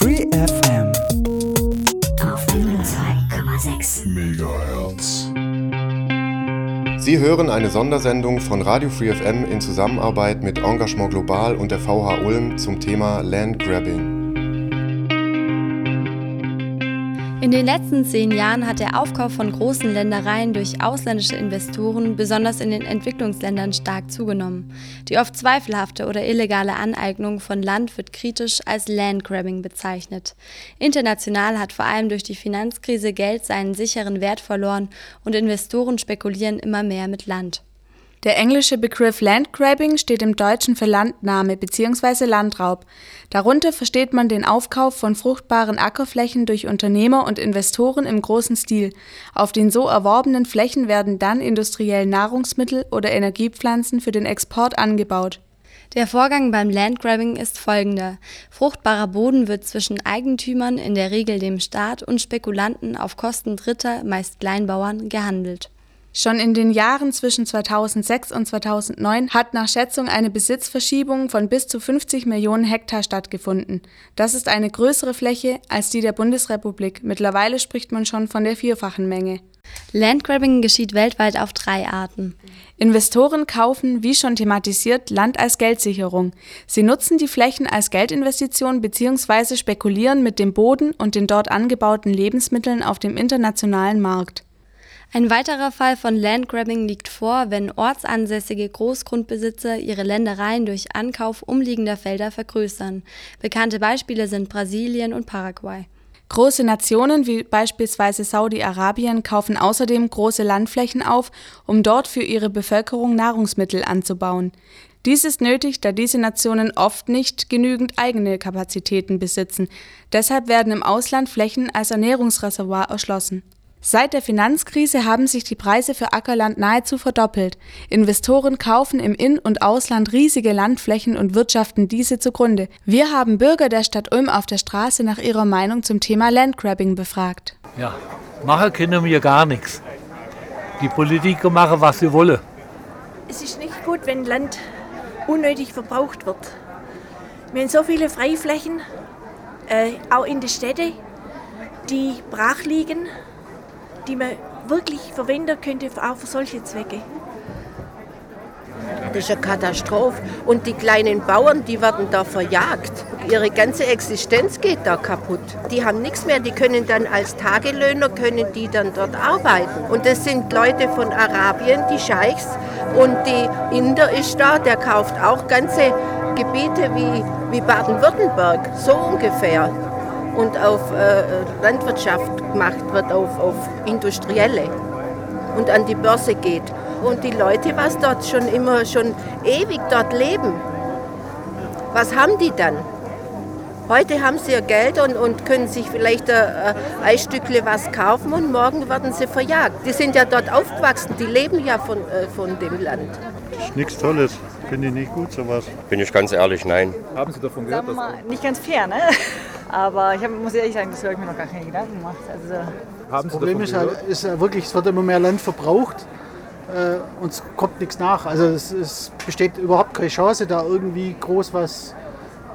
Free FM auf 102,6 MHz. Sie hören eine Sondersendung von Radio Free FM in Zusammenarbeit mit Engagement Global und der VH Ulm zum Thema Land In den letzten zehn Jahren hat der Aufkauf von großen Ländereien durch ausländische Investoren besonders in den Entwicklungsländern stark zugenommen. Die oft zweifelhafte oder illegale Aneignung von Land wird kritisch als Landgrabbing bezeichnet. International hat vor allem durch die Finanzkrise Geld seinen sicheren Wert verloren und Investoren spekulieren immer mehr mit Land. Der englische Begriff Landgrabbing steht im Deutschen für Landnahme bzw. Landraub. Darunter versteht man den Aufkauf von fruchtbaren Ackerflächen durch Unternehmer und Investoren im großen Stil. Auf den so erworbenen Flächen werden dann industriell Nahrungsmittel oder Energiepflanzen für den Export angebaut. Der Vorgang beim Landgrabbing ist folgender. Fruchtbarer Boden wird zwischen Eigentümern, in der Regel dem Staat, und Spekulanten auf Kosten Dritter, meist Kleinbauern, gehandelt. Schon in den Jahren zwischen 2006 und 2009 hat nach Schätzung eine Besitzverschiebung von bis zu 50 Millionen Hektar stattgefunden. Das ist eine größere Fläche als die der Bundesrepublik. Mittlerweile spricht man schon von der vierfachen Menge. Landgrabbing geschieht weltweit auf drei Arten. Investoren kaufen, wie schon thematisiert, Land als Geldsicherung. Sie nutzen die Flächen als Geldinvestition bzw. spekulieren mit dem Boden und den dort angebauten Lebensmitteln auf dem internationalen Markt. Ein weiterer Fall von Landgrabbing liegt vor, wenn ortsansässige Großgrundbesitzer ihre Ländereien durch Ankauf umliegender Felder vergrößern. Bekannte Beispiele sind Brasilien und Paraguay. Große Nationen wie beispielsweise Saudi-Arabien kaufen außerdem große Landflächen auf, um dort für ihre Bevölkerung Nahrungsmittel anzubauen. Dies ist nötig, da diese Nationen oft nicht genügend eigene Kapazitäten besitzen. Deshalb werden im Ausland Flächen als Ernährungsreservoir erschlossen. Seit der Finanzkrise haben sich die Preise für Ackerland nahezu verdoppelt. Investoren kaufen im In- und Ausland riesige Landflächen und wirtschaften diese zugrunde. Wir haben Bürger der Stadt Ulm auf der Straße nach ihrer Meinung zum Thema Landgrabbing befragt. Ja, machen können wir gar nichts. Die Politiker machen, was sie wollen. Es ist nicht gut, wenn Land unnötig verbraucht wird. Wir haben so viele Freiflächen, äh, auch in den Städten, die brach liegen die man wirklich verwenden könnte, auch für solche Zwecke. Das ist eine Katastrophe. Und die kleinen Bauern, die werden da verjagt. Ihre ganze Existenz geht da kaputt. Die haben nichts mehr. Die können dann als Tagelöhner, können die dann dort arbeiten. Und das sind Leute von Arabien, die Scheichs. Und die Inder ist da, der kauft auch ganze Gebiete wie, wie Baden-Württemberg. So ungefähr und auf äh, Landwirtschaft gemacht wird, auf, auf industrielle und an die Börse geht. Und die Leute, was dort schon immer, schon ewig dort leben, was haben die dann? Heute haben sie ihr Geld und, und können sich vielleicht ein Eisstückle was kaufen und morgen werden sie verjagt. Die sind ja dort aufgewachsen, die leben ja von, äh, von dem Land. Das ist nichts Tolles. Finde ich nicht gut, sowas. Bin ich ganz ehrlich, nein. Haben Sie davon gehört? Mal, nicht ganz fair, ne? Aber ich hab, muss ehrlich sagen, das habe ich mir noch gar keine Gedanken gemacht. Also, Haben das Problem ist, halt, ist wirklich, es wird immer mehr Land verbraucht äh, und es kommt nichts nach. Also es, es, besteht überhaupt keine Chance, da irgendwie groß was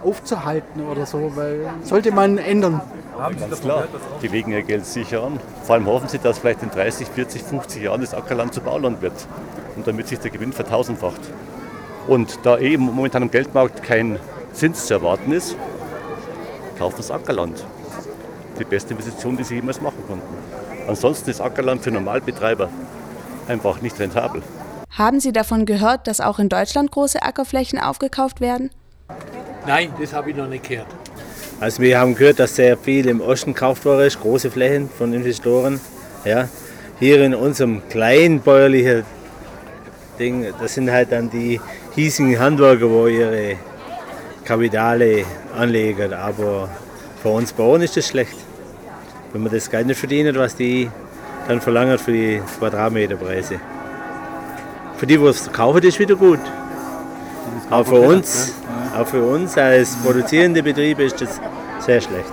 aufzuhalten oder so, weil sollte man ändern. Haben Sie Ganz klar, die legen ihr Geld sicher an. Vor allem hoffen sie, dass vielleicht in 30, 40, 50 Jahren das Ackerland zu Bauland wird und damit sich der Gewinn vertausendfacht. Und da eben momentan am Geldmarkt kein Zins zu erwarten ist, kaufen das Ackerland. Die beste Investition, die sie jemals machen konnten. Ansonsten ist Ackerland für Normalbetreiber einfach nicht rentabel. Haben Sie davon gehört, dass auch in Deutschland große Ackerflächen aufgekauft werden? Nein, das habe ich noch nicht gehört. Also wir haben gehört, dass sehr viel im Osten gekauft worden ist, große Flächen von Investoren. Ja. Hier in unserem kleinen bäuerlichen Ding, das sind halt dann die hiesigen Handwerker, wo ihre Kapitale anlegen. Aber für uns Bauern ist das schlecht. Wenn man das Geld nicht verdient, was die dann verlangen für die Quadratmeterpreise. Für die, die es kaufen, ist wieder gut. Aber für uns, auch für uns als produzierende Betriebe ist das sehr schlecht.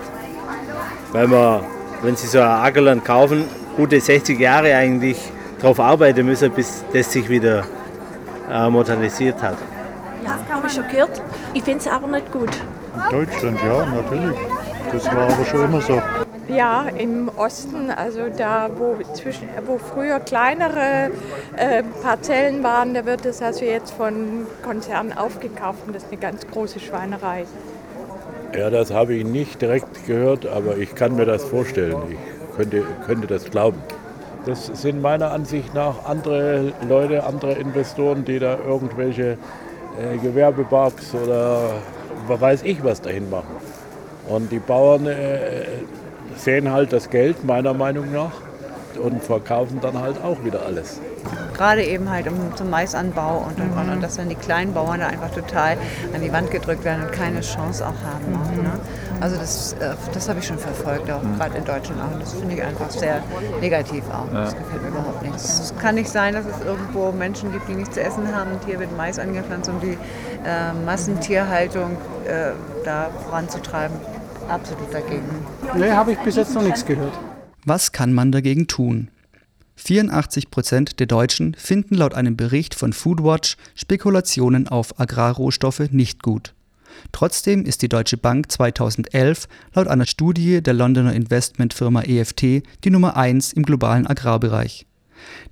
Weil man, wenn sie so ein Ackerland kaufen, gute 60 Jahre eigentlich darauf arbeiten müssen, bis das sich wieder äh, modernisiert hat. Ja, habe ich schon gehört. Ich finde es aber nicht gut. In Deutschland, ja, natürlich. Das war aber schon immer so. Ja, im Osten, also da, wo, zwischen, wo früher kleinere äh, Parzellen waren, da wird es also jetzt von Konzernen aufgekauft und das ist eine ganz große Schweinerei. Ja, das habe ich nicht direkt gehört, aber ich kann mir das vorstellen. Ich könnte, könnte das glauben. Das sind meiner Ansicht nach andere Leute, andere Investoren, die da irgendwelche äh, Gewerbeparks oder weiß ich was dahin machen. Und die Bauern äh, sehen halt das Geld, meiner Meinung nach, und verkaufen dann halt auch wieder alles. Gerade eben halt zum Maisanbau und, und, und, und dass dann die kleinen Bauern da einfach total an die Wand gedrückt werden und keine Chance auch haben. Auch, ne? Also das, äh, das habe ich schon verfolgt, auch mhm. gerade in Deutschland auch. Und das finde ich einfach sehr negativ auch. Ja. Das gefällt mir überhaupt nicht. Es kann nicht sein, dass es irgendwo Menschen gibt, die nichts zu essen haben und hier wird Mais angepflanzt, um die äh, Massentierhaltung äh, da voranzutreiben. Absolut dagegen. Nee, habe ich bis jetzt noch nichts gehört. Was kann man dagegen tun? 84 Prozent der Deutschen finden laut einem Bericht von Foodwatch Spekulationen auf Agrarrohstoffe nicht gut. Trotzdem ist die Deutsche Bank 2011 laut einer Studie der Londoner Investmentfirma EFT die Nummer 1 im globalen Agrarbereich.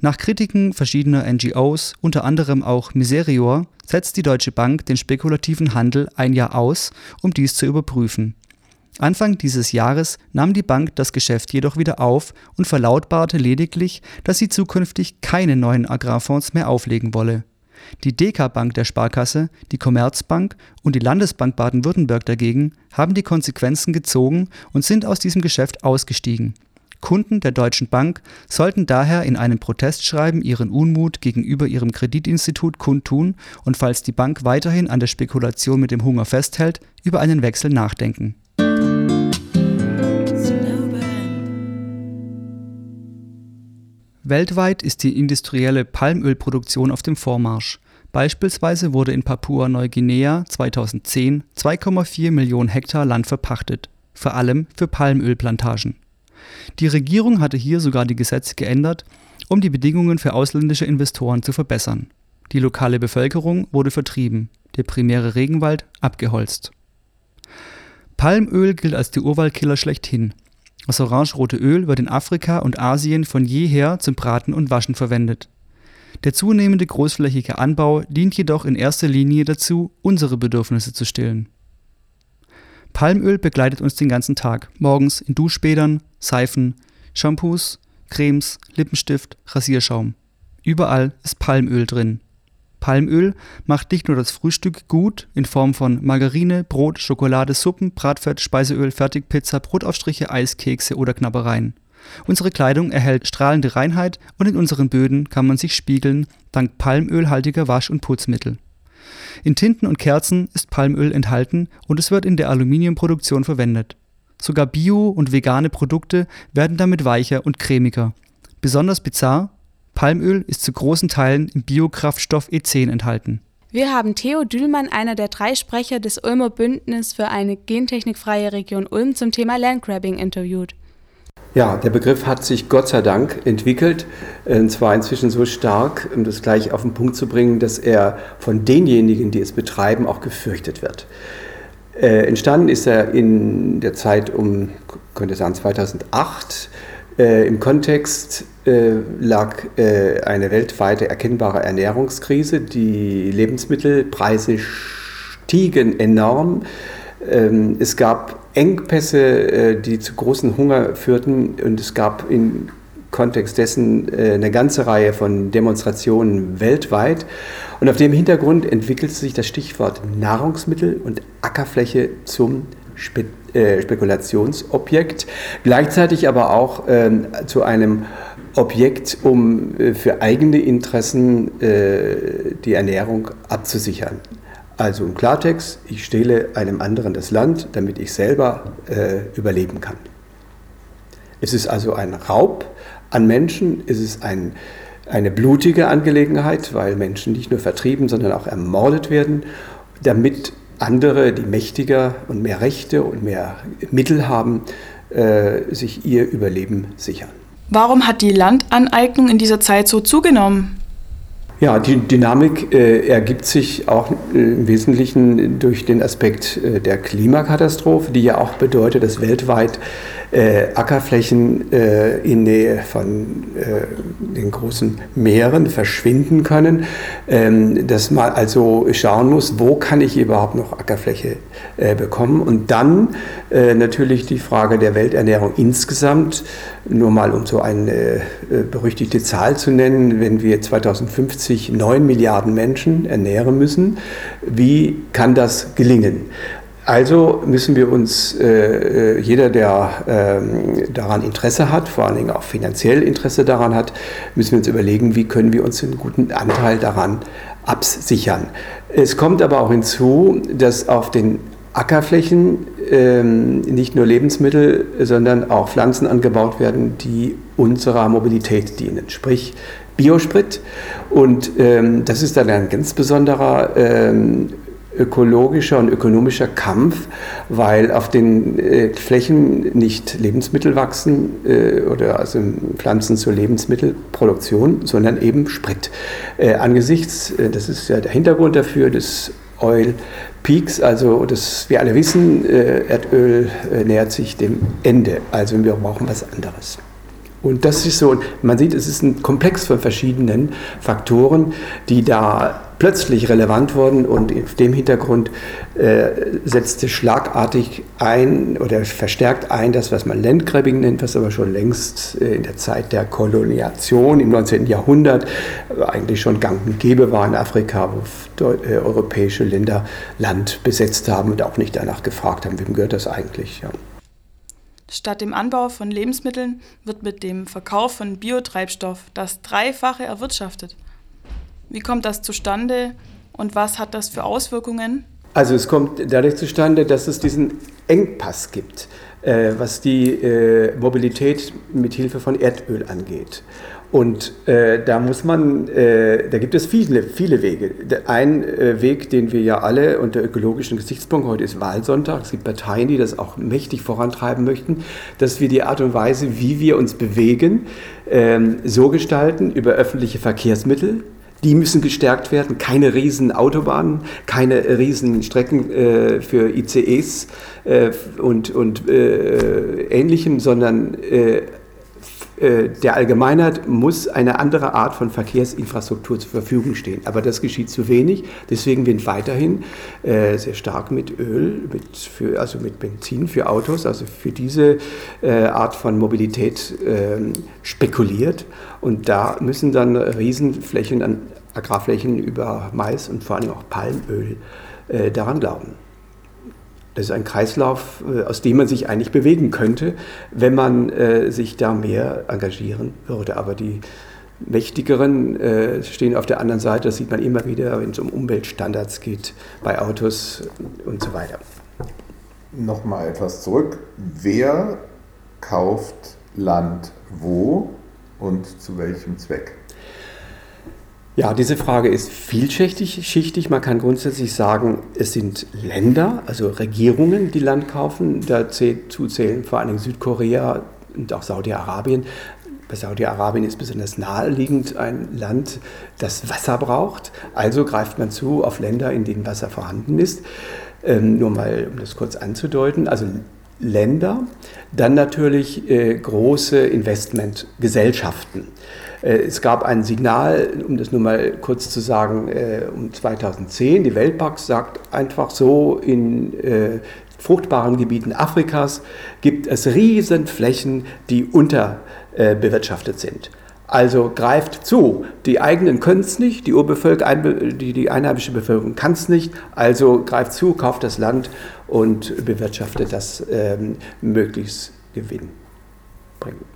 Nach Kritiken verschiedener NGOs, unter anderem auch Miserior, setzt die Deutsche Bank den spekulativen Handel ein Jahr aus, um dies zu überprüfen. Anfang dieses Jahres nahm die Bank das Geschäft jedoch wieder auf und verlautbarte lediglich, dass sie zukünftig keine neuen Agrarfonds mehr auflegen wolle. Die DK Bank der Sparkasse, die Commerzbank und die Landesbank Baden-Württemberg dagegen haben die Konsequenzen gezogen und sind aus diesem Geschäft ausgestiegen. Kunden der Deutschen Bank sollten daher in einem Protestschreiben ihren Unmut gegenüber ihrem Kreditinstitut kundtun und falls die Bank weiterhin an der Spekulation mit dem Hunger festhält, über einen Wechsel nachdenken. Weltweit ist die industrielle Palmölproduktion auf dem Vormarsch. Beispielsweise wurde in Papua-Neuguinea 2010 2,4 Millionen Hektar Land verpachtet, vor allem für Palmölplantagen. Die Regierung hatte hier sogar die Gesetze geändert, um die Bedingungen für ausländische Investoren zu verbessern. Die lokale Bevölkerung wurde vertrieben, der primäre Regenwald abgeholzt. Palmöl gilt als der Urwaldkiller schlechthin das orangerote Öl wird in Afrika und Asien von jeher zum Braten und Waschen verwendet. Der zunehmende großflächige Anbau dient jedoch in erster Linie dazu, unsere Bedürfnisse zu stillen. Palmöl begleitet uns den ganzen Tag, morgens in Duschbädern, Seifen, Shampoos, Cremes, Lippenstift, Rasierschaum. Überall ist Palmöl drin. Palmöl macht nicht nur das Frühstück gut in Form von Margarine, Brot, Schokolade, Suppen, Bratfett, Speiseöl, Fertigpizza, Brotaufstriche, Eiskekse oder Knabbereien. Unsere Kleidung erhält strahlende Reinheit und in unseren Böden kann man sich spiegeln, dank palmölhaltiger Wasch- und Putzmittel. In Tinten und Kerzen ist Palmöl enthalten und es wird in der Aluminiumproduktion verwendet. Sogar bio- und vegane Produkte werden damit weicher und cremiger. Besonders bizarr, Palmöl ist zu großen Teilen im Biokraftstoff E10 enthalten. Wir haben Theo Dühlmann, einer der drei Sprecher des Ulmer Bündnis für eine gentechnikfreie Region Ulm, zum Thema Landgrabbing interviewt. Ja, der Begriff hat sich Gott sei Dank entwickelt, und zwar inzwischen so stark, um das gleich auf den Punkt zu bringen, dass er von denjenigen, die es betreiben, auch gefürchtet wird. Äh, entstanden ist er in der Zeit um, könnte sagen, 2008 äh, Im Kontext äh, lag äh, eine weltweite erkennbare Ernährungskrise. Die Lebensmittelpreise stiegen enorm. Ähm, es gab Engpässe, äh, die zu großen Hunger führten und es gab im Kontext dessen äh, eine ganze Reihe von Demonstrationen weltweit. Und auf dem Hintergrund entwickelte sich das Stichwort Nahrungsmittel und Ackerfläche zum Spe äh, Spekulationsobjekt, gleichzeitig aber auch ähm, zu einem Objekt, um äh, für eigene Interessen äh, die Ernährung abzusichern. Also im Klartext, ich stehle einem anderen das Land, damit ich selber äh, überleben kann. Es ist also ein Raub an Menschen, es ist ein, eine blutige Angelegenheit, weil Menschen nicht nur vertrieben, sondern auch ermordet werden, damit andere, die mächtiger und mehr Rechte und mehr Mittel haben, äh, sich ihr Überleben sichern. Warum hat die Landaneignung in dieser Zeit so zugenommen? Ja, die Dynamik äh, ergibt sich auch äh, im Wesentlichen durch den Aspekt äh, der Klimakatastrophe, die ja auch bedeutet, dass weltweit äh, Ackerflächen äh, in Nähe von äh, den großen Meeren verschwinden können, ähm, dass man also schauen muss, wo kann ich überhaupt noch Ackerfläche äh, bekommen? Und dann äh, natürlich die Frage der Welternährung insgesamt, nur mal um so eine äh, berüchtigte Zahl zu nennen, wenn wir 2050 neun Milliarden Menschen ernähren müssen, wie kann das gelingen? Also müssen wir uns, äh, äh, jeder, der äh, daran Interesse hat, vor allen Dingen auch finanziell Interesse daran hat, müssen wir uns überlegen, wie können wir uns einen guten Anteil daran absichern. Es kommt aber auch hinzu, dass auf den Ackerflächen ähm, nicht nur Lebensmittel, sondern auch Pflanzen angebaut werden, die unserer Mobilität dienen, sprich Biosprit. Und ähm, das ist dann ein ganz besonderer ähm, ökologischer und ökonomischer Kampf, weil auf den äh, Flächen nicht Lebensmittel wachsen äh, oder also Pflanzen zur Lebensmittelproduktion, sondern eben Sprit. Äh, angesichts, äh, das ist ja der Hintergrund dafür, des Oil Peaks, also das, wir alle wissen, äh, Erdöl äh, nähert sich dem Ende, also wir brauchen was anderes. Und das ist so, man sieht, es ist ein Komplex von verschiedenen Faktoren, die da plötzlich relevant wurden und auf dem Hintergrund äh, setzte schlagartig ein oder verstärkt ein, das, was man Landgrabbing nennt, was aber schon längst äh, in der Zeit der Koloniation im 19. Jahrhundert äh, eigentlich schon gang und gäbe war in Afrika, wo äh, europäische Länder Land besetzt haben und auch nicht danach gefragt haben, wem gehört das eigentlich. Ja. Statt dem Anbau von Lebensmitteln wird mit dem Verkauf von Biotreibstoff das Dreifache erwirtschaftet. Wie kommt das zustande und was hat das für Auswirkungen? Also es kommt dadurch zustande, dass es diesen Engpass gibt, äh, was die äh, Mobilität mit Hilfe von Erdöl angeht. Und äh, da muss man, äh, da gibt es viele, viele Wege. Ein äh, Weg, den wir ja alle unter ökologischen Gesichtspunkten, heute ist Wahlsonntag, es gibt Parteien, die das auch mächtig vorantreiben möchten, dass wir die Art und Weise, wie wir uns bewegen, ähm, so gestalten über öffentliche Verkehrsmittel, die müssen gestärkt werden. Keine riesen Autobahnen, keine riesen Strecken äh, für ICEs äh, und, und äh, Ähnlichem, sondern äh, der Allgemeinheit muss eine andere Art von Verkehrsinfrastruktur zur Verfügung stehen. Aber das geschieht zu wenig. Deswegen wird weiterhin äh, sehr stark mit Öl, mit für, also mit Benzin für Autos, also für diese äh, Art von Mobilität äh, spekuliert. Und da müssen dann Riesenflächen an Agrarflächen über Mais und vor allem auch Palmöl äh, daran glauben. Das ist ein Kreislauf, äh, aus dem man sich eigentlich bewegen könnte, wenn man äh, sich da mehr engagieren würde. Aber die Mächtigeren äh, stehen auf der anderen Seite, das sieht man immer wieder, wenn es um Umweltstandards geht, bei Autos und so weiter. Nochmal etwas zurück. Wer kauft Land wo und zu welchem Zweck? Ja, diese Frage ist vielschichtig. Schichtig. Man kann grundsätzlich sagen, es sind Länder, also Regierungen, die Land kaufen. Dazu zählen vor allem Südkorea und auch Saudi-Arabien. Bei Saudi-Arabien ist besonders naheliegend ein Land, das Wasser braucht. Also greift man zu auf Länder, in denen Wasser vorhanden ist. Ähm, nur mal, um das kurz anzudeuten. Also Länder, dann natürlich äh, große Investmentgesellschaften. Äh, es gab ein Signal, um das nur mal kurz zu sagen, äh, um 2010. Die Weltbank sagt einfach so, in äh, fruchtbaren Gebieten Afrikas gibt es riesen Flächen, die unterbewirtschaftet sind. Also greift zu. Die eigenen können es nicht, die, die, die einheimische Bevölkerung kann es nicht. Also greift zu, kauft das Land und bewirtschaftet das ähm, möglichst gewinnbringend.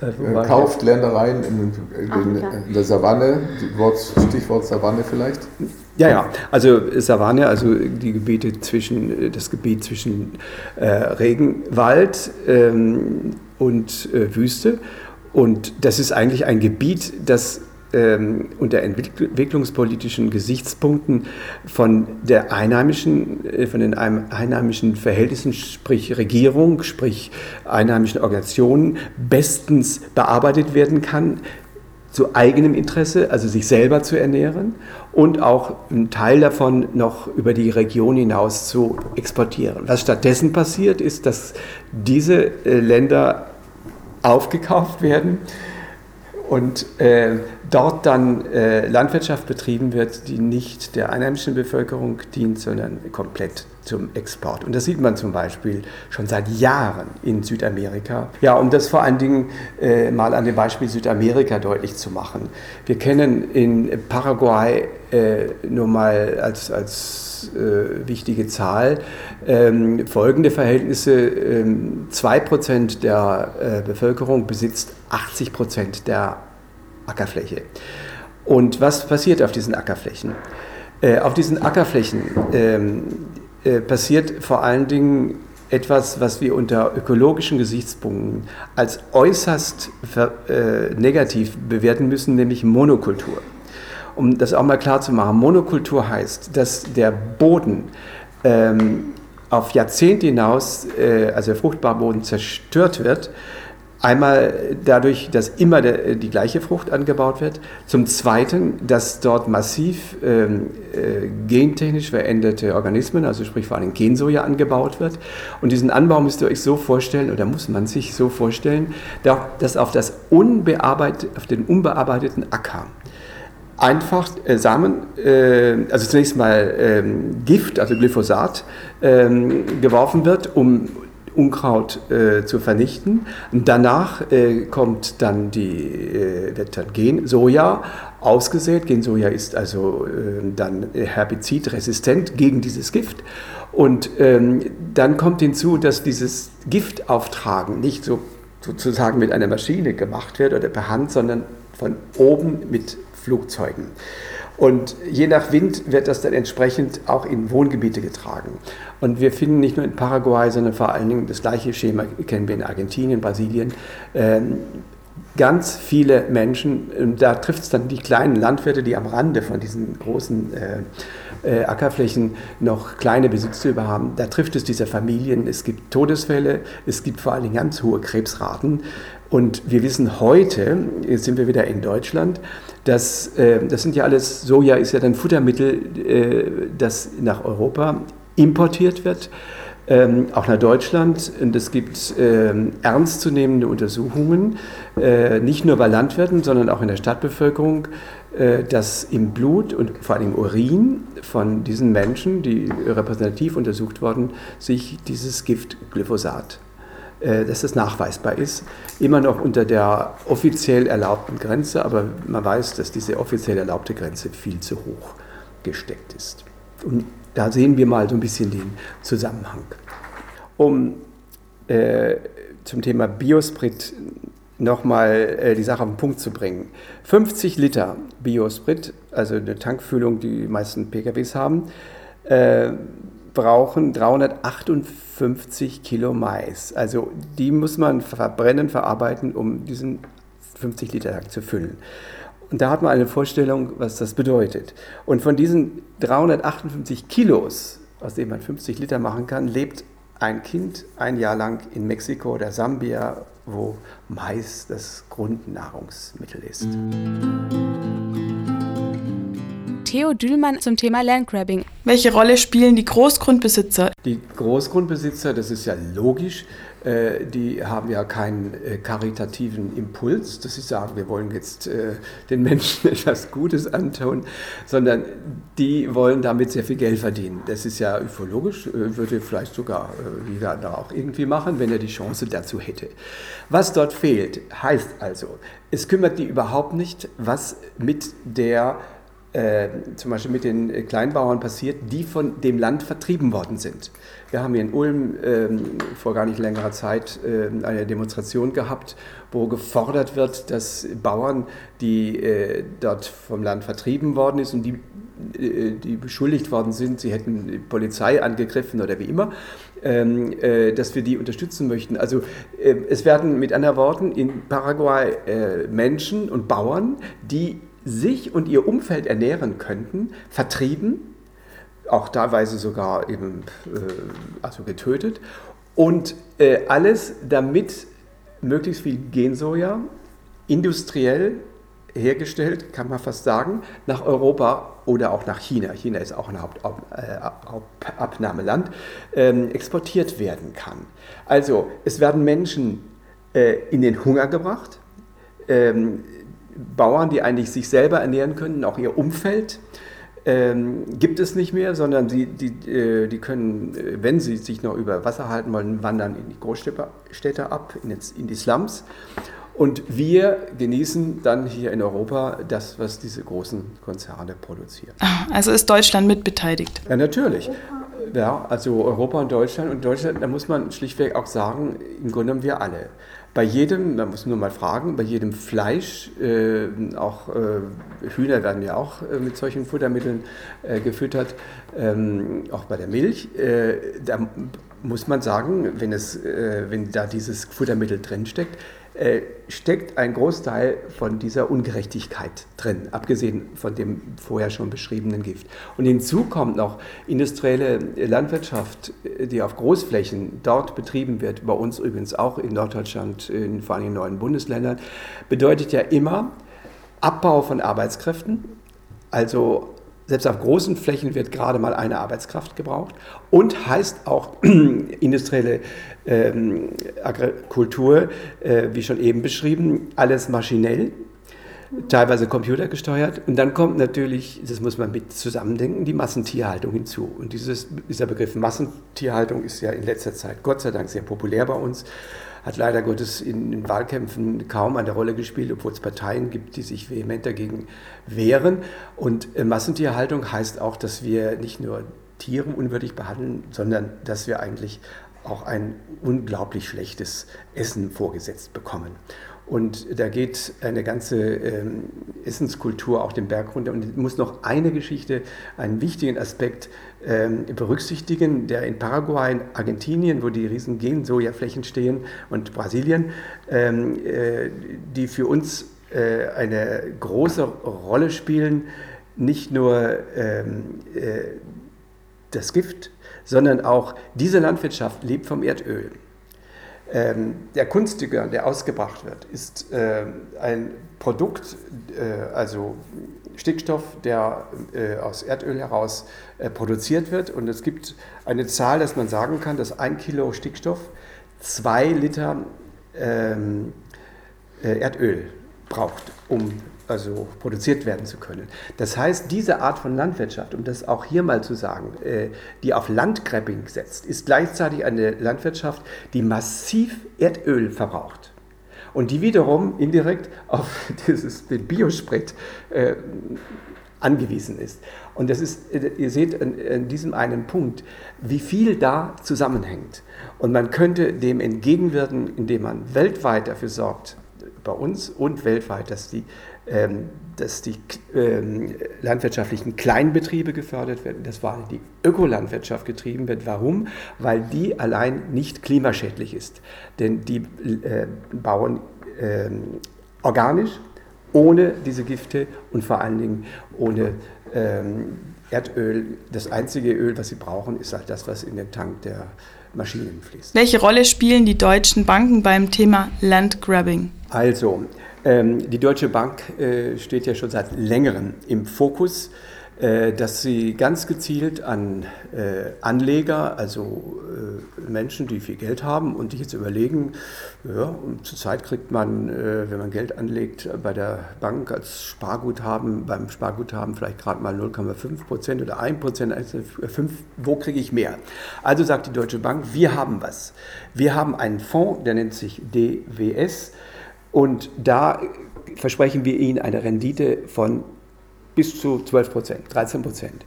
Äh, kauft Ländereien in, in, in, der Savanne, Wort, Stichwort Savanne vielleicht? Ja, ja, also Savanne, also die Gebiete zwischen, das Gebiet zwischen äh, Regenwald ähm, und äh, Wüste. Und das ist eigentlich ein Gebiet, das ähm, unter entwicklungspolitischen Gesichtspunkten von der einheimischen, äh, von den einheimischen Verhältnissen, sprich Regierung, sprich einheimischen Organisationen, bestens bearbeitet werden kann zu eigenem Interesse, also sich selber zu ernähren und auch einen Teil davon noch über die Region hinaus zu exportieren. Was stattdessen passiert, ist, dass diese äh, Länder aufgekauft werden und äh, dort dann äh, Landwirtschaft betrieben wird, die nicht der einheimischen Bevölkerung dient, sondern komplett zum Export. Und das sieht man zum Beispiel schon seit Jahren in Südamerika. Ja, um das vor allen Dingen äh, mal an dem Beispiel Südamerika deutlich zu machen. Wir kennen in Paraguay äh, nur mal als, als äh, wichtige Zahl ähm, folgende Verhältnisse. Ähm, 2% der äh, Bevölkerung besitzt 80% der Ackerfläche. Und was passiert auf diesen Ackerflächen? Äh, auf diesen Ackerflächen ähm, äh, passiert vor allen Dingen etwas, was wir unter ökologischen Gesichtspunkten als äußerst äh, negativ bewerten müssen, nämlich Monokultur. Um das auch mal klar zu machen, Monokultur heißt, dass der Boden ähm, auf Jahrzehnte hinaus, äh, also der fruchtbare Boden zerstört wird, Einmal dadurch, dass immer der, die gleiche Frucht angebaut wird. Zum Zweiten, dass dort massiv ähm, äh, gentechnisch veränderte Organismen, also sprich vor allem Gensoja, angebaut wird. Und diesen Anbau müsst ihr euch so vorstellen, oder muss man sich so vorstellen, dass auf, das unbearbeit, auf den unbearbeiteten Acker einfach äh, Samen, äh, also zunächst mal ähm, Gift, also Glyphosat, ähm, geworfen wird, um Unkraut äh, zu vernichten. Danach äh, kommt dann die, äh, wird dann Gen Soja ausgesät. Gensoja ist also äh, dann herbizidresistent gegen dieses Gift. Und ähm, dann kommt hinzu, dass dieses Giftauftragen nicht so sozusagen mit einer Maschine gemacht wird oder per Hand, sondern von oben mit Flugzeugen. Und je nach Wind wird das dann entsprechend auch in Wohngebiete getragen. Und wir finden nicht nur in Paraguay, sondern vor allen Dingen das gleiche Schema kennen wir in Argentinien, Brasilien. Ähm, ganz viele Menschen, da trifft es dann die kleinen Landwirte, die am Rande von diesen großen äh, äh, Ackerflächen noch kleine Besitze über haben. Da trifft es diese Familien. Es gibt Todesfälle, es gibt vor allen Dingen ganz hohe Krebsraten. Und wir wissen heute, jetzt sind wir wieder in Deutschland, dass äh, das sind ja alles, Soja ist ja dann Futtermittel, äh, das nach Europa importiert wird, ähm, auch nach Deutschland. Und es gibt ähm, ernstzunehmende Untersuchungen, äh, nicht nur bei Landwirten, sondern auch in der Stadtbevölkerung, äh, dass im Blut und vor allem im Urin von diesen Menschen, die repräsentativ untersucht wurden, sich dieses Gift Glyphosat dass das nachweisbar ist. Immer noch unter der offiziell erlaubten Grenze, aber man weiß, dass diese offiziell erlaubte Grenze viel zu hoch gesteckt ist. Und da sehen wir mal so ein bisschen den Zusammenhang. Um äh, zum Thema Biosprit nochmal äh, die Sache auf den Punkt zu bringen. 50 Liter Biosprit, also eine Tankfüllung, die die meisten PKWs haben, äh, brauchen 358 Kilo Mais. Also die muss man verbrennen, verarbeiten, um diesen 50 Liter Tank zu füllen. Und da hat man eine Vorstellung, was das bedeutet. Und von diesen 358 Kilos, aus denen man 50 Liter machen kann, lebt ein Kind ein Jahr lang in Mexiko oder Sambia, wo Mais das Grundnahrungsmittel ist. Theo Dühlmann zum Thema Landgrabbing. Welche Rolle spielen die Großgrundbesitzer? Die Großgrundbesitzer, das ist ja logisch, äh, die haben ja keinen äh, karitativen Impuls, dass sie sagen, wir wollen jetzt äh, den Menschen etwas Gutes antun, sondern die wollen damit sehr viel Geld verdienen. Das ist ja ufologisch, würde vielleicht sogar jeder da auch irgendwie machen, wenn er die Chance dazu hätte. Was dort fehlt, heißt also, es kümmert die überhaupt nicht, was mit der äh, zum Beispiel mit den Kleinbauern passiert, die von dem Land vertrieben worden sind. Wir haben hier in Ulm ähm, vor gar nicht längerer Zeit äh, eine Demonstration gehabt, wo gefordert wird, dass Bauern, die äh, dort vom Land vertrieben worden sind und die, äh, die beschuldigt worden sind, sie hätten die Polizei angegriffen oder wie immer, ähm, äh, dass wir die unterstützen möchten. Also äh, es werden mit anderen Worten in Paraguay Menschen und Bauern, die sich und ihr Umfeld ernähren könnten, vertrieben, auch teilweise sogar eben äh, also getötet. Und äh, alles, damit möglichst viel Gensoja industriell hergestellt, kann man fast sagen, nach Europa oder auch nach China. China ist auch ein Hauptabnahmeland, ähm, exportiert werden kann. Also es werden Menschen äh, in den Hunger gebracht, ähm, Bauern, die eigentlich sich selber ernähren können, auch ihr Umfeld. Ähm, gibt es nicht mehr, sondern die, die, äh, die können, äh, wenn sie sich noch über Wasser halten wollen, wandern in die Großstädte ab, in, in die Slums. Und wir genießen dann hier in Europa das, was diese großen Konzerne produzieren. Ah, also ist Deutschland mitbeteiligt? Ja, natürlich. Ja, also Europa und Deutschland. Und Deutschland, da muss man schlichtweg auch sagen, im Grunde genommen wir alle. Bei jedem, man muss nur mal fragen, bei jedem Fleisch, äh, auch äh, Hühner werden ja auch äh, mit solchen Futtermitteln äh, gefüttert, ähm, auch bei der Milch, äh, da muss man sagen, wenn, es, äh, wenn da dieses Futtermittel drinsteckt, äh, steckt ein Großteil von dieser Ungerechtigkeit drin, abgesehen von dem vorher schon beschriebenen Gift. Und hinzu kommt noch industrielle Landwirtschaft, äh, die auf Großflächen dort betrieben wird, bei uns übrigens auch in Norddeutschland, in vor allem in neuen Bundesländern, bedeutet ja immer Abbau von Arbeitskräften, also selbst auf großen Flächen wird gerade mal eine Arbeitskraft gebraucht und heißt auch industrielle ähm, Agrikultur, äh, wie schon eben beschrieben, alles maschinell, teilweise computergesteuert. Und dann kommt natürlich, das muss man mit zusammendenken, die Massentierhaltung hinzu. Und dieses, dieser Begriff Massentierhaltung ist ja in letzter Zeit Gott sei Dank sehr populär bei uns hat leider Gottes in den Wahlkämpfen kaum eine Rolle gespielt, obwohl es Parteien gibt, die sich vehement dagegen wehren. Und äh, Massentierhaltung heißt auch, dass wir nicht nur Tiere unwürdig behandeln, sondern dass wir eigentlich auch ein unglaublich schlechtes Essen vorgesetzt bekommen. Und da geht eine ganze ähm, Essenskultur auch den Berg runter. Und ich muss noch eine Geschichte, einen wichtigen Aspekt ähm, berücksichtigen, der in Paraguay, in Argentinien, wo die riesen Gen-Sojaflächen stehen, und Brasilien, ähm, äh, die für uns äh, eine große Rolle spielen, nicht nur ähm, äh, das Gift, sondern auch diese Landwirtschaft lebt vom Erdöl. Ähm, der Kunstdünger, der ausgebracht wird, ist äh, ein Produkt, äh, also Stickstoff, der äh, aus Erdöl heraus äh, produziert wird. Und es gibt eine Zahl, dass man sagen kann, dass ein Kilo Stickstoff zwei Liter ähm, äh, Erdöl braucht, um also produziert werden zu können. Das heißt, diese Art von Landwirtschaft, um das auch hier mal zu sagen, äh, die auf Landgrabbing setzt, ist gleichzeitig eine Landwirtschaft, die massiv Erdöl verbraucht und die wiederum indirekt auf dieses, den Biosprit äh, angewiesen ist. Und das ist, ihr seht in, diesem einen Punkt, wie viel da zusammenhängt. Und man könnte dem entgegenwirken, indem man weltweit dafür sorgt, bei uns und weltweit, dass die dass die ähm, landwirtschaftlichen Kleinbetriebe gefördert werden, dass vor allem die Ökolandwirtschaft getrieben wird. Warum? Weil die allein nicht klimaschädlich ist. Denn die äh, bauen ähm, organisch, ohne diese Gifte und vor allen Dingen ohne Erdöl. Das einzige Öl, was sie brauchen, ist halt das, was in den Tank der Maschinen fließt. Welche Rolle spielen die deutschen Banken beim Thema Landgrabbing? Also, ähm, die Deutsche Bank äh, steht ja schon seit längerem im Fokus, äh, dass sie ganz gezielt an äh, Anleger, also Menschen, die viel Geld haben und die jetzt überlegen, ja, zurzeit kriegt man, wenn man Geld anlegt, bei der Bank als Sparguthaben, beim Sparguthaben vielleicht gerade mal 0,5 Prozent oder 1 Prozent, also 5, wo kriege ich mehr? Also sagt die Deutsche Bank, wir haben was. Wir haben einen Fonds, der nennt sich DWS, und da versprechen wir Ihnen eine Rendite von bis zu 12 Prozent, 13 Prozent.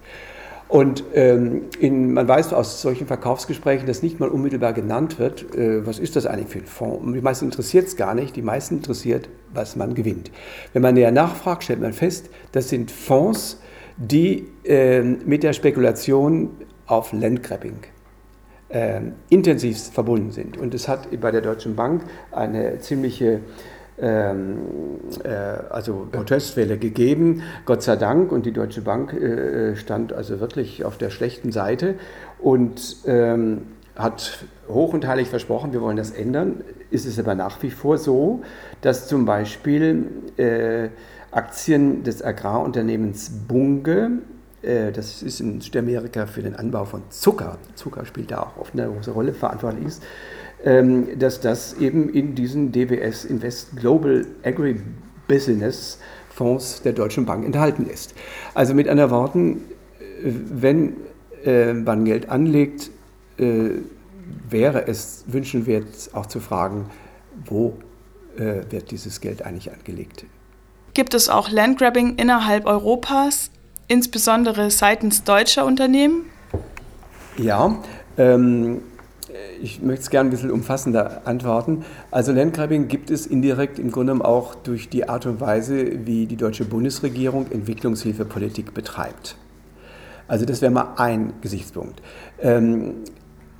Und ähm, in, man weiß aus solchen Verkaufsgesprächen, dass nicht mal unmittelbar genannt wird, äh, was ist das eigentlich für ein Fonds. Und die meisten interessiert es gar nicht, die meisten interessiert, was man gewinnt. Wenn man näher nachfragt, stellt man fest, das sind Fonds, die äh, mit der Spekulation auf Landgrabbing äh, intensiv verbunden sind. Und es hat bei der Deutschen Bank eine ziemliche ähm, äh, also Protestwelle gegeben, Gott sei Dank. Und die Deutsche Bank äh, stand also wirklich auf der schlechten Seite und ähm, hat hoch und heilig versprochen, wir wollen das ändern. Ist es aber nach wie vor so, dass zum Beispiel äh, Aktien des Agrarunternehmens Bunge. Äh, das ist in Südamerika für den Anbau von Zucker. Zucker spielt da auch oft eine große Rolle, verantwortlich ist. Ähm, dass das eben in diesen DWS Invest Global Agribusiness Fonds der Deutschen Bank enthalten ist. Also mit anderen Worten, äh, wenn äh, man Geld anlegt, äh, wäre es wünschenswert auch zu fragen, wo wird dieses Geld eigentlich angelegt. Gibt es auch Landgrabbing innerhalb Europas, insbesondere seitens deutscher Unternehmen? Ja, ähm, ich möchte es gerne ein bisschen umfassender antworten. Also Landgrabbing gibt es indirekt im Grunde auch durch die Art und Weise, wie die deutsche Bundesregierung Entwicklungshilfepolitik betreibt. Also das wäre mal ein Gesichtspunkt. Ähm,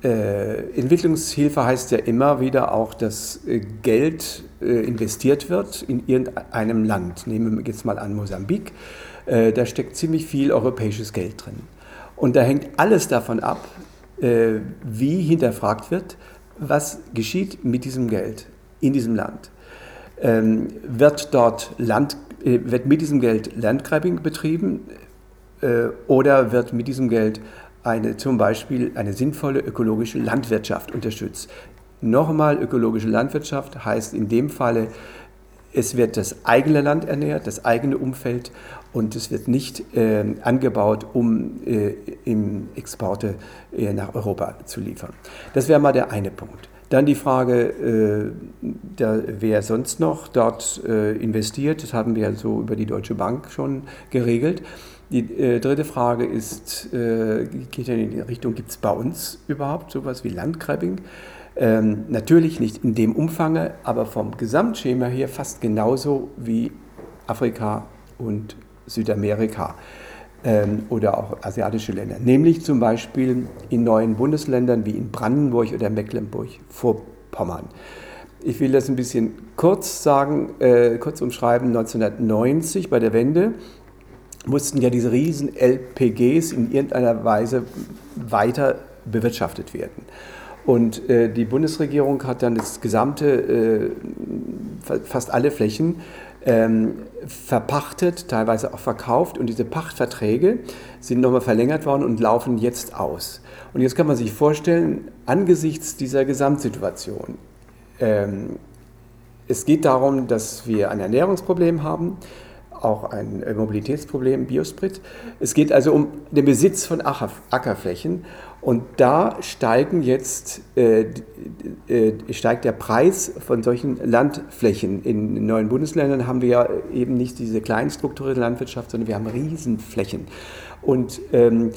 äh, Entwicklungshilfe heißt ja immer wieder auch, dass äh, Geld äh, investiert wird in irgendeinem Land. Nehmen wir jetzt mal an Mosambik. Äh, da steckt ziemlich viel europäisches Geld drin. Und da hängt alles davon ab, wie hinterfragt wird, was geschieht mit diesem Geld in diesem Land. Ähm, wird dort Land, äh, wird mit diesem Geld Landgrabbing betrieben oder wird mit diesem Geld eine, zum Beispiel eine sinnvolle ökologische Landwirtschaft unterstützt. Nochmal, ökologische Landwirtschaft heißt in dem Falle, es wird das eigene Land ernährt, das eigene Umfeld und es wird nicht äh, angebaut, um äh, im Exporte äh, nach Europa zu liefern. Das wäre mal der eine Punkt. Dann die Frage, äh, da, wer sonst noch dort äh, investiert, das haben wir so über die Deutsche Bank schon geregelt. Die äh, dritte Frage ist, äh, geht in die Richtung, gibt es bei uns überhaupt sowas wie Landgrabbing? Ähm, natürlich nicht in dem Umfang, aber vom Gesamtschema her fast genauso wie Afrika und Südamerika ähm, oder auch asiatische Länder. Nämlich zum Beispiel in neuen Bundesländern wie in Brandenburg oder Mecklenburg-Vorpommern. Ich will das ein bisschen kurz sagen, äh, kurz umschreiben. 1990 bei der Wende mussten ja diese riesen LPGs in irgendeiner Weise weiter bewirtschaftet werden. Und äh, die Bundesregierung hat dann das gesamte, äh, fast alle Flächen ähm, verpachtet, teilweise auch verkauft. Und diese Pachtverträge sind nochmal verlängert worden und laufen jetzt aus. Und jetzt kann man sich vorstellen, angesichts dieser Gesamtsituation, ähm, es geht darum, dass wir ein Ernährungsproblem haben, auch ein äh, Mobilitätsproblem, Biosprit. Es geht also um den Besitz von Ackerflächen und da steigen jetzt, äh, äh, steigt der Preis von solchen Landflächen. In neuen Bundesländern haben wir ja eben nicht diese kleinstrukturierte Landwirtschaft, sondern wir haben Riesenflächen. Und ähm,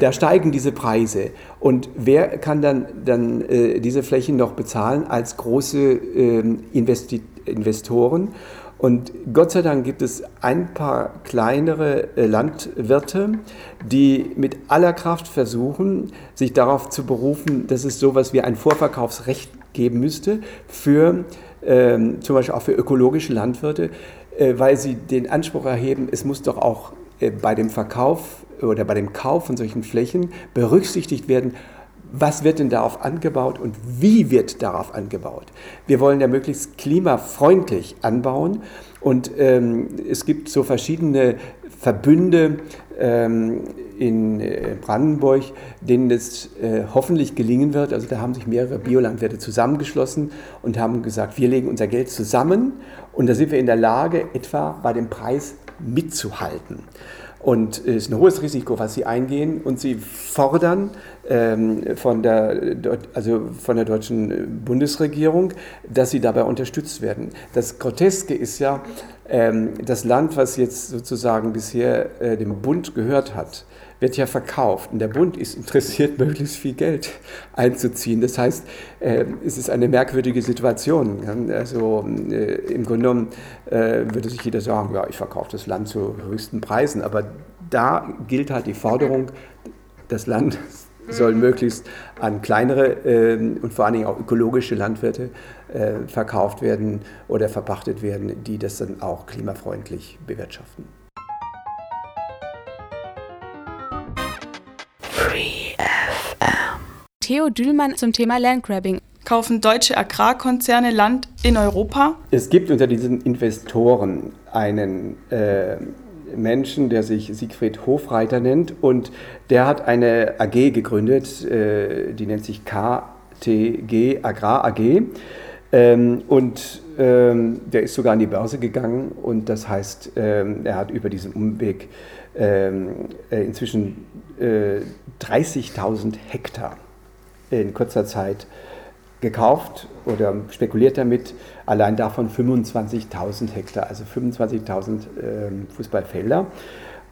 da steigen diese Preise. Und wer kann dann, dann äh, diese Flächen noch bezahlen als große ähm, Investi Investoren? Und Gott sei Dank gibt es ein paar kleinere äh, Landwirte, die mit aller Kraft versuchen, sich darauf zu berufen, dass es sowas wie ein Vorverkaufsrecht geben müsste für ähm, zum Beispiel auch für ökologische Landwirte, äh, weil sie den Anspruch erheben, es muss doch auch äh, bei dem Verkauf oder bei dem Kauf von solchen Flächen berücksichtigt werden, was wird denn darauf angebaut und wie wird darauf angebaut. Wir wollen ja möglichst klimafreundlich anbauen und ähm, es gibt so verschiedene Verbünde ähm, in äh, Brandenburg, denen es äh, hoffentlich gelingen wird. Also da haben sich mehrere Biolandwirte zusammengeschlossen und haben gesagt, wir legen unser Geld zusammen und da sind wir in der Lage, etwa bei dem Preis mitzuhalten. Und es ist ein hohes Risiko, was sie eingehen. Und sie fordern ähm, von, der, also von der deutschen Bundesregierung, dass sie dabei unterstützt werden. Das Groteske ist ja, ähm, das Land, was jetzt sozusagen bisher äh, dem Bund gehört hat, wird ja verkauft und der Bund ist interessiert, möglichst viel Geld einzuziehen. Das heißt, äh, es ist eine merkwürdige Situation. Also äh, im Grunde genommen äh, würde sich jeder sagen, ja, ich verkaufe das Land zu höchsten Preisen, aber da gilt halt die Forderung, das Land soll möglichst an kleinere äh, und vor allen Dingen auch ökologische Landwirte äh, verkauft werden oder verpachtet werden, die das dann auch klimafreundlich bewirtschaften. Theo Dühlmann zum Thema Landgrabbing. Kaufen deutsche Agrarkonzerne Land in Europa? Es gibt unter diesen Investoren einen äh, Menschen, der sich Siegfried Hofreiter nennt und der hat eine AG gegründet, äh, die nennt sich KTG Agrar AG. Ähm, und ähm, der ist sogar an die Börse gegangen und das heißt, ähm, er hat über diesen Umweg ähm, äh, inzwischen äh, 30.000 Hektar in kurzer Zeit gekauft oder spekuliert damit, allein davon 25.000 Hektar, also 25.000 äh, Fußballfelder.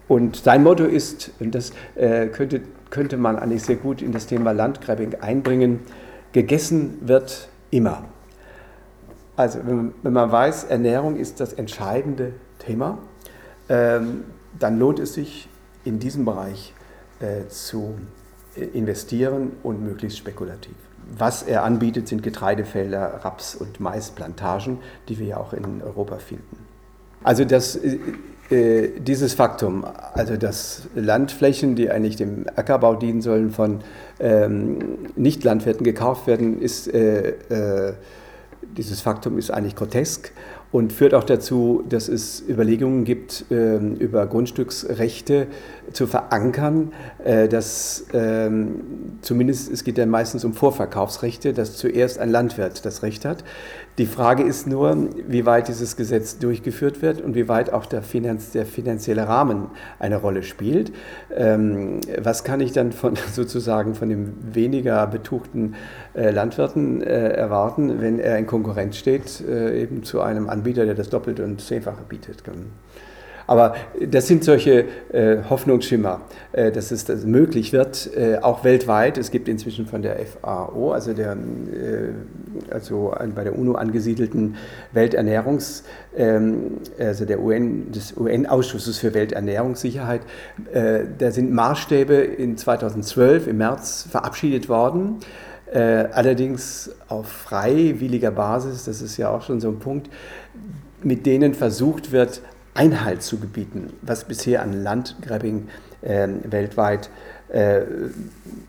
Und sein Motto ist, und das äh, könnte, könnte man eigentlich sehr gut in das Thema Landgrabbing einbringen, gegessen wird immer. Also wenn, man weiß, Ernährung ist das entscheidende Thema, ähm, dann lohnt es sich in diesem Bereich äh, zu äh, investieren und möglichst spekulativ. Was er anbietet, sind Getreidefelder, Raps- und Maisplantagen, die wir ja auch in Europa finden. Also das, äh, dieses Faktum, also dass Landflächen, die eigentlich dem Ackerbau dienen sollen, von ähm, Nicht-Landwirten gekauft werden, ist, dieses Faktum ist eigentlich grotesk und führt auch dazu, dass es Überlegungen gibt, ähm, über Grundstücksrechte zu verankern, äh, dass ähm, zumindest, es geht ja meistens um Vorverkaufsrechte, dass zuerst ein Landwirt das Recht hat. Die Frage ist nur, wie weit dieses Gesetz durchgeführt wird und wie weit auch der, Finanz, der finanzielle Rahmen eine Rolle spielt. Ähm, was kann ich dann von sozusagen von dem weniger betuchten äh, Landwirten äh, erwarten, wenn er in Konkurrenz steht, eben zu einem Anbieter, der das Doppelte und Zehnfache bietet? Aber das sind solche äh, Hoffnungsschimmer, äh, dass es das möglich wird, äh, auch weltweit. Es gibt inzwischen von der FAO, also, der, äh, also bei der UNO angesiedelten Welternährungs, ähm, also der UN, des UN-Ausschusses für Welternährungssicherheit, äh, da sind Maßstäbe in 2012 im März verabschiedet worden. Äh, allerdings auf freiwilliger Basis, das ist ja auch schon so ein Punkt, mit denen versucht wird, Einhalt zu gebieten, was bisher an Landgrabbing äh, weltweit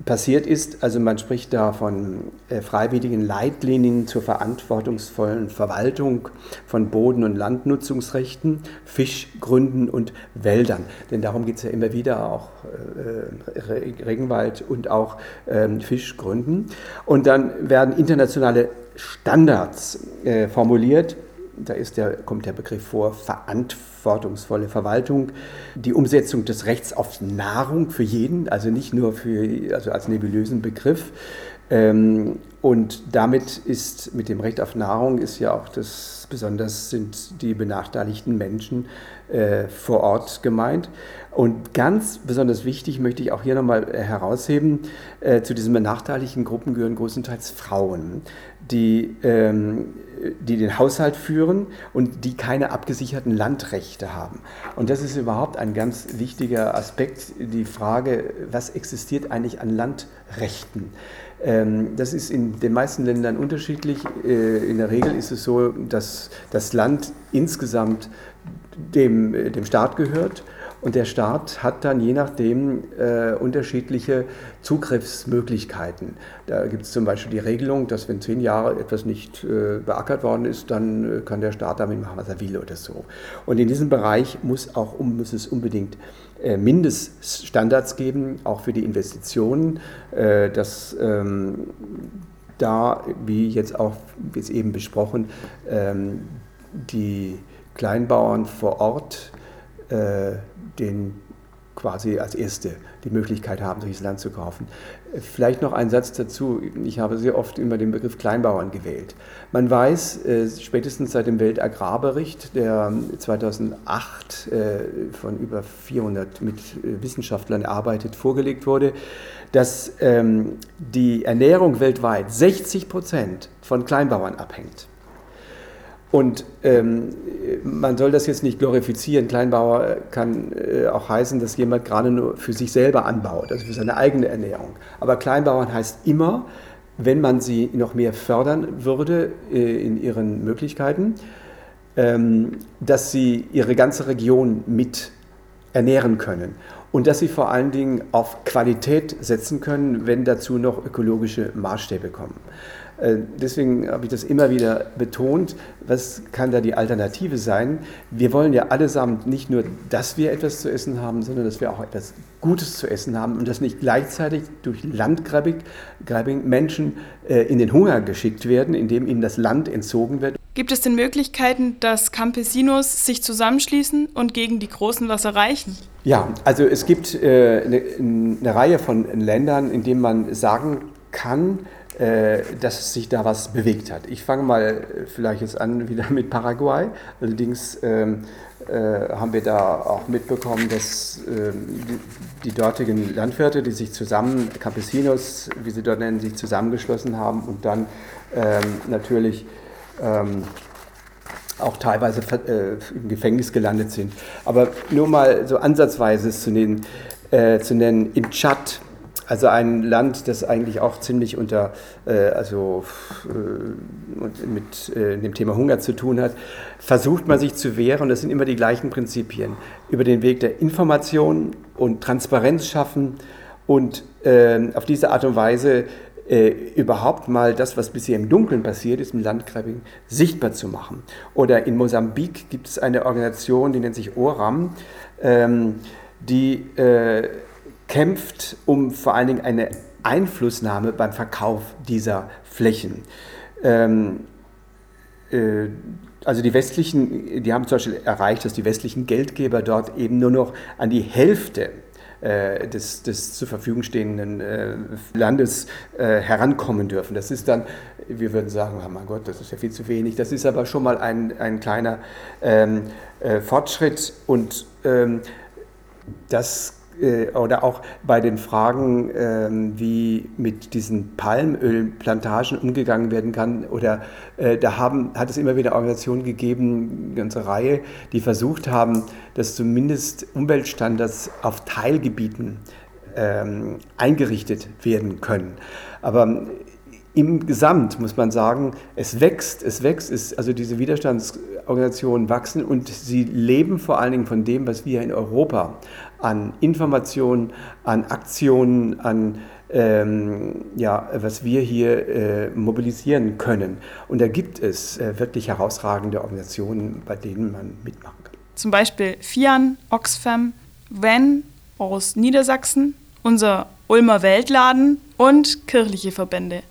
passiert ist. Also man spricht da von äh, freiwilligen Leitlinien zur verantwortungsvollen Verwaltung von Boden- und Landnutzungsrechten, Fischgründen und Wäldern. Denn darum geht es ja immer wieder auch äh, Regenwald und auch ähm, Fischgründen. Und dann werden internationale Standards äh, formuliert da der, kommt der Begriff vor, verantwortungsvolle Verwaltung, die Umsetzung des Rechts auf Nahrung für jeden, also nicht nur für, also als nebulösen Begriff. Ähm, und damit ist mit dem Recht auf Nahrung ist ja auch das, besonders sind die benachteiligten Menschen äh, vor Ort gemeint. Und ganz besonders wichtig möchte ich auch hier nochmal herausheben, äh, zu diesen benachteiligten Gruppen gehören größtenteils Frauen, die ähm, die den Haushalt führen und die keine abgesicherten Landrechte haben. Und das ist überhaupt ein ganz wichtiger Aspekt, die Frage, was existiert eigentlich an Landrechten? Ähm, das ist in den meisten Ländern unterschiedlich. Äh, in der Regel ist es so, dass das Land insgesamt dem, dem Staat gehört und der Staat hat dann je nachdem äh, unterschiedliche Zugriffsmöglichkeiten. Da gibt es zum Beispiel die Regelung, dass wenn zehn Jahre etwas nicht äh, beackert worden ist, dann äh, kann der Staat damit machen, was er will oder so. Und in diesem Bereich muss, auch, muss es unbedingt äh, Mindeststandards geben, auch für die Investitionen, äh, dass ähm, da, wie jetzt auch jetzt eben besprochen, ähm, die Kleinbauern vor Ort äh, den quasi als Erste die Möglichkeit haben, solches Land zu kaufen. Vielleicht noch ein Satz dazu. Ich habe sehr oft immer den Begriff Kleinbauern gewählt. Man weiß, äh, spätestens seit dem Weltagrarbericht, der 2008 äh, von über 400 mit äh, Wissenschaftlern erarbeitet vorgelegt wurde, dass ähm, die Ernährung weltweit 60 Prozent von Kleinbauern abhängt. Und ähm, man soll das jetzt nicht glorifizieren. Kleinbauer kann äh, auch heißen, dass jemand gerade nur für sich selber anbaut, also für seine eigene Ernährung. Aber Kleinbauern heißt immer, wenn man sie noch mehr fördern würde äh, in ihren Möglichkeiten, ähm, dass sie ihre ganze Region mit ernähren können und dass sie vor allen Dingen auf Qualität setzen können, wenn dazu noch ökologische Maßstäbe kommen. Äh, deswegen habe ich das immer wieder betont. Was kann da die Alternative sein? Wir wollen ja allesamt nicht nur, dass wir etwas zu essen haben, sondern dass wir auch etwas Gutes zu essen haben und dass nicht gleichzeitig durch Landgrabbing Menschen äh, in den Hunger geschickt werden, indem ihnen das Land entzogen wird. Gibt es denn Möglichkeiten, dass Campesinos sich zusammenschließen und gegen die großen was erreichen? Ja, also es gibt äh, eine, Reihe von Ländern, in denen man sagen kann, dass sich da was bewegt hat. Ich fange mal vielleicht jetzt an wieder mit Paraguay. Allerdings ähm, äh, haben wir da auch mitbekommen, dass ähm, die, dortigen Landwirte, die sich zusammen, Campesinos, wie sie dort nennen, sich zusammengeschlossen haben und dann ähm, natürlich ähm, auch teilweise äh, im Gefängnis gelandet sind. Aber nur mal so ansatzweise zu nennen, äh, zu nennen in Tschad also ein Land, das eigentlich auch ziemlich unter, äh, also äh, mit äh, dem Thema Hunger zu tun hat, versucht man sich zu wehren. Das sind immer die gleichen Prinzipien. Über den Weg der Information und Transparenz schaffen und ähm, auf diese Art und Weise äh, überhaupt mal das, was bisher im Dunkeln passiert ist, im Landgrabbing, sichtbar zu machen. Oder in Mosambik gibt es eine Organisation, die nennt sich ORAM, ähm, die äh, kämpft um vor allen Dingen eine Einflussnahme beim Verkauf dieser Flächen. Ähm, äh, also die westlichen, die haben zum Beispiel erreicht, dass die westlichen Geldgeber dort eben nur noch an die Hälfte äh, des, des, zur Verfügung stehenden äh, Landes äh, herankommen dürfen. Das ist dann, wir würden sagen, oh mein Gott, das ist ja viel zu wenig. Das ist aber schon mal ein, ein kleiner ähm, äh, Fortschritt und ähm, das oder auch bei den Fragen, ähm, wie mit diesen Palmölplantagen umgegangen werden kann. Oder äh, da haben, hat es immer wieder Organisationen gegeben, eine ganze Reihe, die versucht haben, dass zumindest Umweltstandards auf Teilgebieten ähm, eingerichtet werden können. Aber im Gesamt muss man sagen, es wächst, es wächst, es, also diese Widerstandsorganisationen wachsen und sie leben vor allen Dingen von dem, was wir in Europa an Informationen, an Aktionen, an ähm, ja, was wir hier äh, mobilisieren können. Und da gibt es äh, wirklich herausragende Organisationen, bei denen man mitmachen kann. Zum Beispiel FIAN, Oxfam, WEN aus Niedersachsen, unser Ulmer Weltladen und kirchliche Verbände.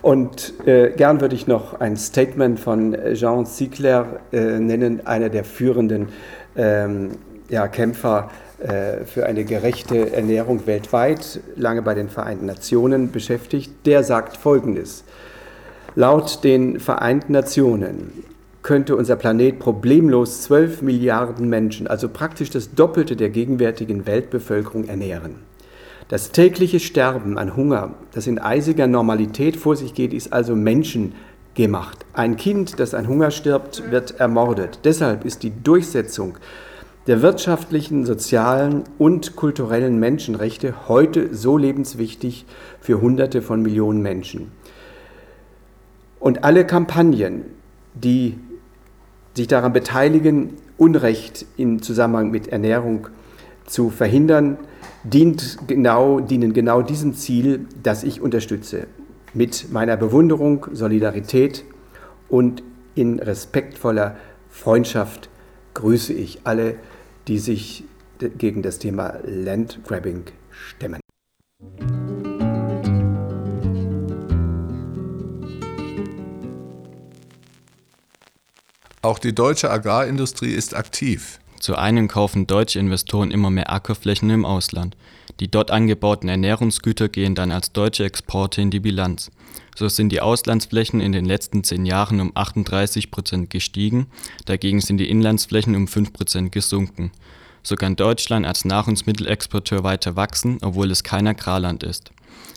Und äh, gern würde ich noch ein Statement von Jean Ziegler äh, nennen, einer der führenden ähm, ja, Kämpfer äh, für eine gerechte Ernährung weltweit, lange bei den Vereinten Nationen beschäftigt. Der sagt Folgendes. Laut den Vereinten Nationen könnte unser Planet problemlos 12 Milliarden Menschen, also praktisch das Doppelte der gegenwärtigen Weltbevölkerung, ernähren. Das tägliche Sterben an Hunger, das in eisiger Normalität vor sich geht, ist also menschengemacht. Ein Kind, das an Hunger stirbt, wird ermordet. Deshalb ist die Durchsetzung der wirtschaftlichen, sozialen und kulturellen Menschenrechte heute so lebenswichtig für Hunderte von Millionen Menschen. Und alle Kampagnen, die sich daran beteiligen, Unrecht im Zusammenhang mit Ernährung zu verhindern, dient genau, dienen genau diesem Ziel, das ich unterstütze. Mit meiner Bewunderung, Solidarität und in respektvoller Freundschaft grüße ich alle, die sich gegen das Thema Landgrabbing stemmen. Auch die deutsche Agrarindustrie ist aktiv. Zu einem kaufen deutsche Investoren immer mehr Ackerflächen im Ausland. Die dort angebauten Ernährungsgüter gehen dann als deutsche Exporte in die Bilanz. So sind die Auslandsflächen in den letzten zehn Jahren um 38 Prozent gestiegen, dagegen sind die Inlandsflächen um 5 Prozent gesunken. So kann Deutschland als Nahrungsmittelexporteur weiter wachsen, obwohl es kein Agrarland ist.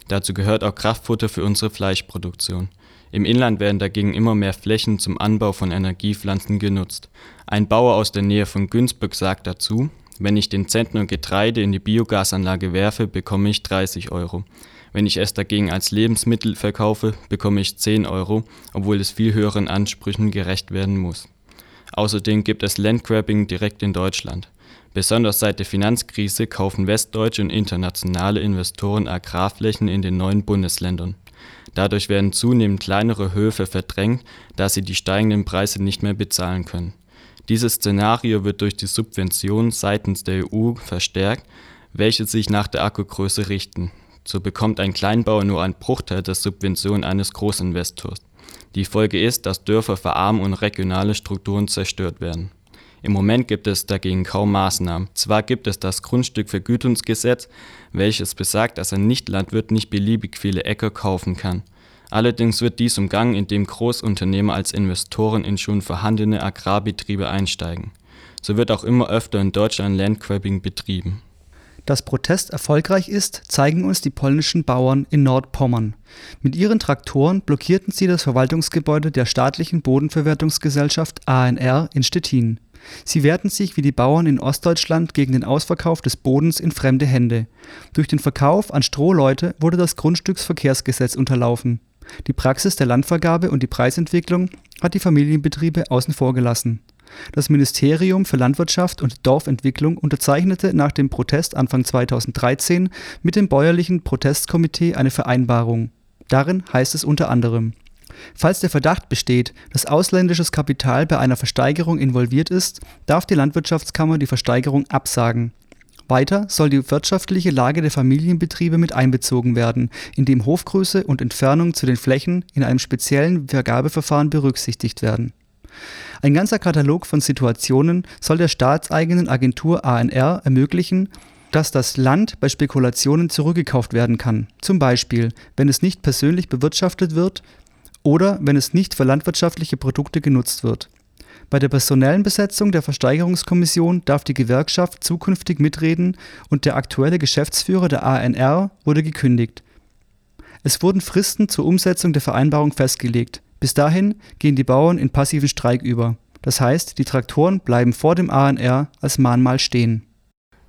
Dazu gehört auch Kraftfutter für unsere Fleischproduktion. Im Inland werden dagegen immer mehr Flächen zum Anbau von Energiepflanzen genutzt. Ein Bauer aus der Nähe von Günzburg sagt dazu, wenn ich den Zentner Getreide in die Biogasanlage werfe, bekomme ich 30 Euro. Wenn ich es dagegen als Lebensmittel verkaufe, bekomme ich 10 Euro, obwohl es viel höheren Ansprüchen gerecht werden muss. Außerdem gibt es Landgrabbing direkt in Deutschland. Besonders seit der Finanzkrise kaufen westdeutsche und internationale Investoren Agrarflächen in den neuen Bundesländern. Dadurch werden zunehmend kleinere Höfe verdrängt, da sie die steigenden Preise nicht mehr bezahlen können. Dieses Szenario wird durch die Subventionen seitens der EU verstärkt, welche sich nach der Akkugröße richten. So bekommt ein Kleinbauer nur einen Bruchteil der Subventionen eines Großinvestors. Die Folge ist, dass Dörfer verarmen und regionale Strukturen zerstört werden. Im Moment gibt es dagegen kaum Maßnahmen. Zwar gibt es das Grundstückvergütungsgesetz, welches besagt, dass ein Nichtlandwirt nicht beliebig viele Äcker kaufen kann. Allerdings wird dies umgangen, indem Großunternehmer als Investoren in schon vorhandene Agrarbetriebe einsteigen. So wird auch immer öfter in Deutschland Landgrabbing betrieben. Dass Protest erfolgreich ist, zeigen uns die polnischen Bauern in Nordpommern. Mit ihren Traktoren blockierten sie das Verwaltungsgebäude der staatlichen Bodenverwertungsgesellschaft ANR in Stettin. Sie wehrten sich wie die Bauern in Ostdeutschland gegen den Ausverkauf des Bodens in fremde Hände. Durch den Verkauf an Strohleute wurde das Grundstücksverkehrsgesetz unterlaufen. Die Praxis der Landvergabe und die Preisentwicklung hat die Familienbetriebe außen vor gelassen. Das Ministerium für Landwirtschaft und Dorfentwicklung unterzeichnete nach dem Protest Anfang 2013 mit dem bäuerlichen Protestkomitee eine Vereinbarung. Darin heißt es unter anderem Falls der Verdacht besteht, dass ausländisches Kapital bei einer Versteigerung involviert ist, darf die Landwirtschaftskammer die Versteigerung absagen. Weiter soll die wirtschaftliche Lage der Familienbetriebe mit einbezogen werden, indem Hofgröße und Entfernung zu den Flächen in einem speziellen Vergabeverfahren berücksichtigt werden. Ein ganzer Katalog von Situationen soll der staatseigenen Agentur ANR ermöglichen, dass das Land bei Spekulationen zurückgekauft werden kann, zum Beispiel wenn es nicht persönlich bewirtschaftet wird oder wenn es nicht für landwirtschaftliche Produkte genutzt wird. Bei der personellen Besetzung der Versteigerungskommission darf die Gewerkschaft zukünftig mitreden und der aktuelle Geschäftsführer der ANR wurde gekündigt. Es wurden Fristen zur Umsetzung der Vereinbarung festgelegt. Bis dahin gehen die Bauern in passiven Streik über. Das heißt, die Traktoren bleiben vor dem ANR als Mahnmal stehen.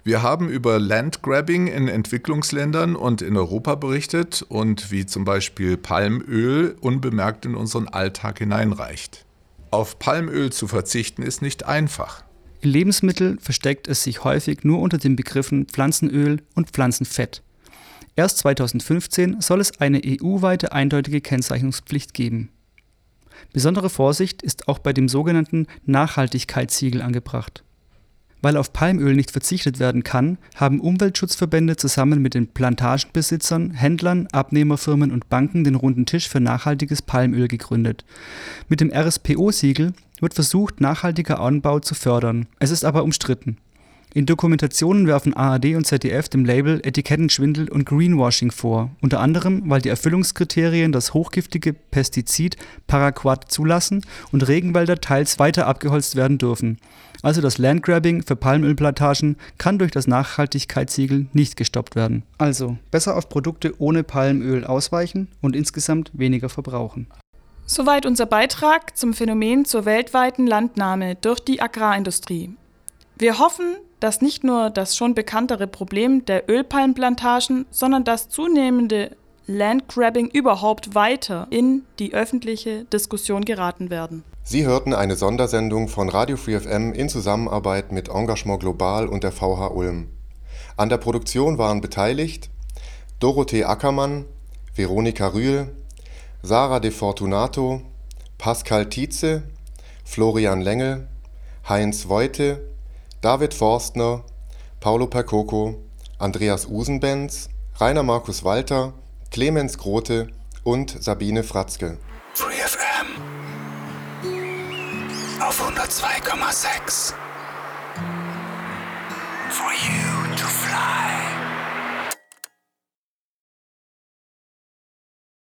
Wir haben über Landgrabbing in Entwicklungsländern und in Europa berichtet und wie zum Beispiel Palmöl unbemerkt in unseren Alltag hineinreicht. Auf Palmöl zu verzichten ist nicht einfach. In Lebensmitteln versteckt es sich häufig nur unter den Begriffen Pflanzenöl und Pflanzenfett. Erst 2015 soll es eine EU-weite eindeutige Kennzeichnungspflicht geben. Besondere Vorsicht ist auch bei dem sogenannten Nachhaltigkeitssiegel angebracht. Weil auf Palmöl nicht verzichtet werden kann, haben Umweltschutzverbände zusammen mit den Plantagenbesitzern, Händlern, Abnehmerfirmen und Banken den Runden Tisch für nachhaltiges Palmöl gegründet. Mit dem RSPO-Siegel wird versucht, nachhaltiger Anbau zu fördern. Es ist aber umstritten. In Dokumentationen werfen ARD und ZDF dem Label Etikettenschwindel und Greenwashing vor, unter anderem, weil die Erfüllungskriterien das hochgiftige Pestizid Paraquat zulassen und Regenwälder teils weiter abgeholzt werden dürfen. Also das Landgrabbing für Palmölplantagen kann durch das Nachhaltigkeitssiegel nicht gestoppt werden. Also besser auf Produkte ohne Palmöl ausweichen und insgesamt weniger verbrauchen. Soweit unser Beitrag zum Phänomen zur weltweiten Landnahme durch die Agrarindustrie. Wir hoffen, dass nicht nur das schon bekanntere Problem der Ölpalmplantagen, sondern das zunehmende Landgrabbing überhaupt weiter in die öffentliche Diskussion geraten werden. Sie hörten eine Sondersendung von Radio Free FM in Zusammenarbeit mit Engagement Global und der VH Ulm. An der Produktion waren beteiligt Dorothee Ackermann, Veronika Rühl, Sarah De Fortunato, Pascal Tietze, Florian Lengel, Heinz Voite, David Forstner, Paulo Percoco, Andreas Usenbenz, Rainer Markus Walter, Clemens Grote und Sabine Fratzke. Free FM auf 102,6. For you